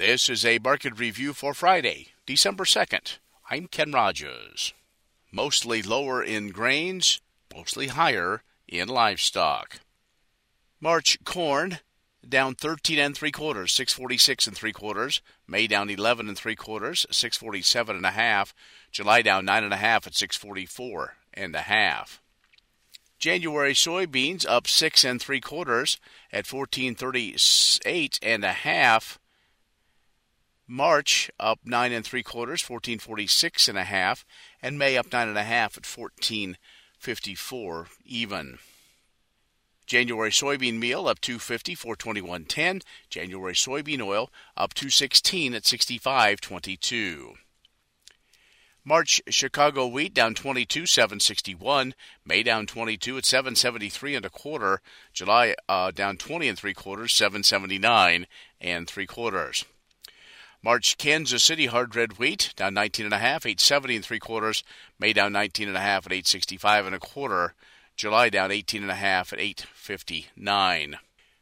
This is a market review for Friday, December 2nd. I'm Ken Rogers. Mostly lower in grains, mostly higher in livestock. March corn down 13 and 3 quarters, 646 and 3 quarters. May down 11 and 3 quarters, 647 and a half. July down 9 and a half at 644 and a half. January soybeans up 6 and 3 quarters at 1438 and a half. March up nine and three quarters, fourteen forty six and a half, and May up nine and a half at fourteen fifty four even. January soybean meal up 250 421.10. January soybean oil up 216 at 65.22. March Chicago wheat down 22 761. May down 22 at 773 and a quarter. July uh, down 20 and three quarters 779 and three quarters. March Kansas City hard red wheat down 19 and a half, 870 and three quarters. May down 19 and a half at 865 and a quarter. July down 18 and a half at 859.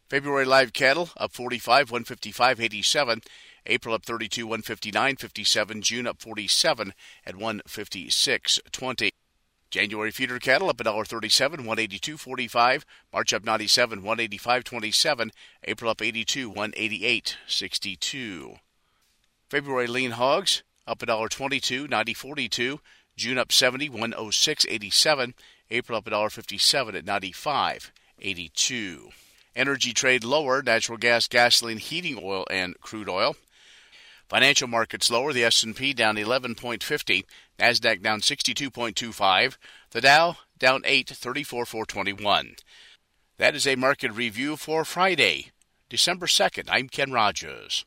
February live cattle up 45, 155, 87. April up 32, 159, 57. June up 47 at 156, 20. January feeder cattle up $1.37, 182, 45. March up 97, 185, 27. April up 82, 188, 62. February lean hogs up $1.22, 90.42. June up 70, 106.87. April up $1.57 at 95.82. Energy trade lower, natural gas, gasoline, heating oil, and crude oil. Financial markets lower, the S&P down 11.50, Nasdaq down 62.25, the Dow down 8, 34,421. That is a market review for Friday, December 2nd. I'm Ken Rogers.